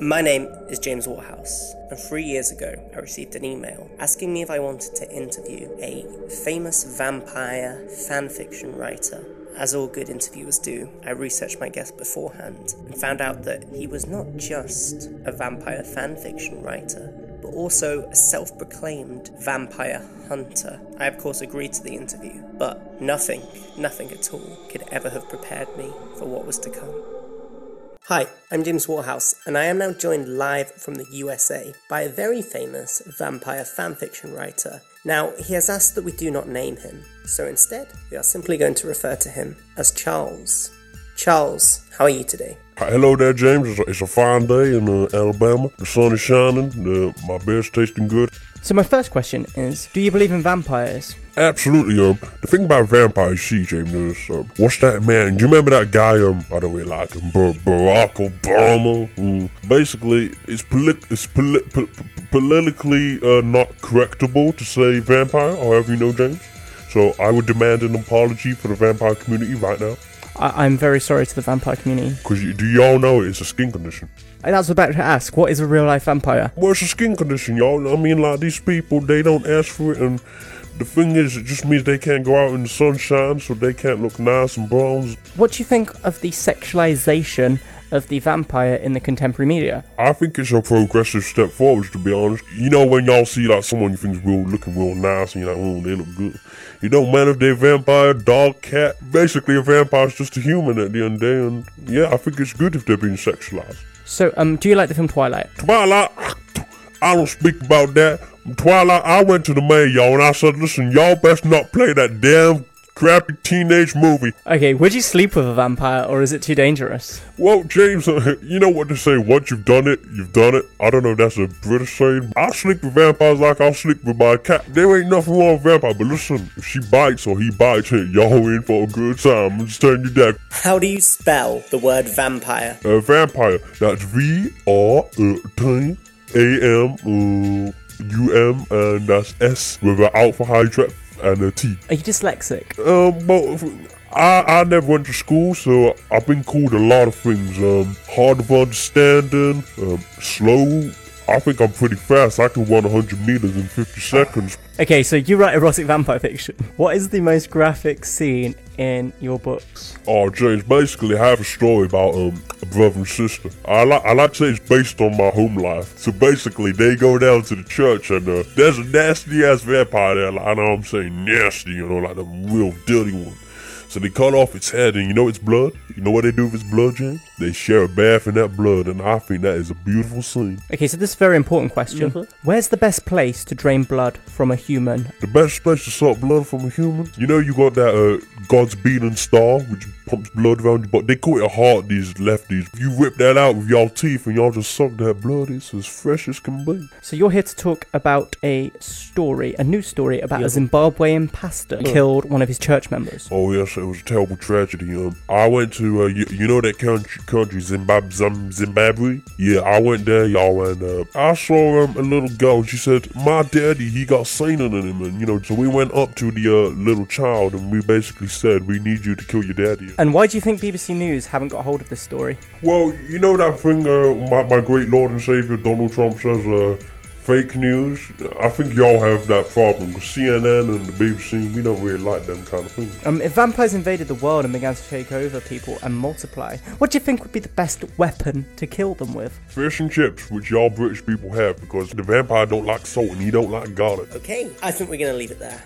My name is James Waterhouse, and three years ago I received an email asking me if I wanted to interview a famous vampire fanfiction writer. As all good interviewers do, I researched my guest beforehand and found out that he was not just a vampire fanfiction writer, but also a self proclaimed vampire hunter. I, of course, agreed to the interview, but nothing, nothing at all could ever have prepared me for what was to come. Hi, I'm James Waterhouse, and I am now joined live from the USA by a very famous vampire fanfiction writer. Now, he has asked that we do not name him, so instead, we are simply going to refer to him as Charles. Charles, how are you today? Hello there, James. It's a, it's a fine day in uh, Alabama. The sun is shining. Uh, my beer's tasting good. So my first question is, do you believe in vampires? Absolutely. Um, the thing about vampires, see, James, is um, what's that man? Do you remember that guy? Um, don't really like him, Bar- Barack Obama. Mm. Basically, it's polit- it's poli- po- po- politically uh, not correctable to say vampire. However, you know, James. So I would demand an apology for the vampire community right now. I- I'm very sorry to the vampire community. Because do y'all know it's a skin condition? I was about to ask, what is a real life vampire? Well, it's a skin condition, y'all. I mean, like these people, they don't ask for it, and the thing is, it just means they can't go out in the sunshine, so they can't look nice and bronze. What do you think of the sexualization of the vampire in the contemporary media? I think it's a progressive step forward, to be honest. You know, when y'all see like someone you think's real looking real nice, and you're like, oh, they look good. You don't matter if they're vampire, dog, cat. Basically, a vampire's just a human at the end of the day, and yeah, I think it's good if they're being sexualized. So, um, do you like the film Twilight? Twilight, I don't speak about that. Twilight, I went to the mayor, y'all, and I said, listen, y'all best not play that damn crappy teenage movie. Okay, would you sleep with a vampire or is it too dangerous? Well, James, you know what they say, once you've done it, you've done it. I don't know if that's a British saying. I sleep with vampires like I'll sleep with my cat. There ain't nothing wrong with vampire, but listen, if she bites or he bites, hey, y'all in for a good time. I'm just telling you that. How do you spell the word vampire? A vampire, that's V R T A M uh, U M, and that's S with an alpha hydra and a T. Are you dyslexic? Um, well, I, I never went to school, so I've been called a lot of things. Um, hard of understanding, um, slow. I think I'm pretty fast. I can run 100 meters in 50 seconds. Okay, so you write erotic vampire fiction. What is the most graphic scene in your books? Oh, James, basically, I have a story about um brother and sister. I like I like to say it's based on my home life. So basically, they go down to the church and uh, there's a nasty ass vampire there. Like, I know I'm saying nasty, you know, like a real dirty one. So they cut off its head, and you know its blood. You know what they do with its blood, James? They share a bath in that blood, and I think that is a beautiful scene. Okay, so this is a very important question. Where's the best place to drain blood from a human? The best place to suck blood from a human. You know, you got that uh, God's beating star, which pumps blood around your body. They call it a heart, these lefties. You rip that out with y'all teeth and y'all just suck that blood. It's as fresh as can be. So you're here to talk about a story, a new story about a Zimbabwean pastor killed one of his church members. Oh yes, it was a terrible tragedy. Um, I went to uh, you, you know that country, country Zimbabwe, Zim- Zimbabwe. Yeah, I went there, y'all, and uh, I saw um, a little girl. She said, "My daddy, he got Satan in him," and you know, so we went up to the uh, little child, and we basically said, "We need you to kill your daddy." And why do you think BBC News haven't got hold of this story? Well, you know that thing, uh, my, my great Lord and Savior Donald Trump says, uh, fake news. I think y'all have that problem. 'cause CNN and the BBC, we don't really like them kind of things. Um, if vampires invaded the world and began to take over people and multiply, what do you think would be the best weapon to kill them with? Fish and chips, which y'all British people have, because the vampire don't like salt and he don't like garlic. Okay, I think we're going to leave it there.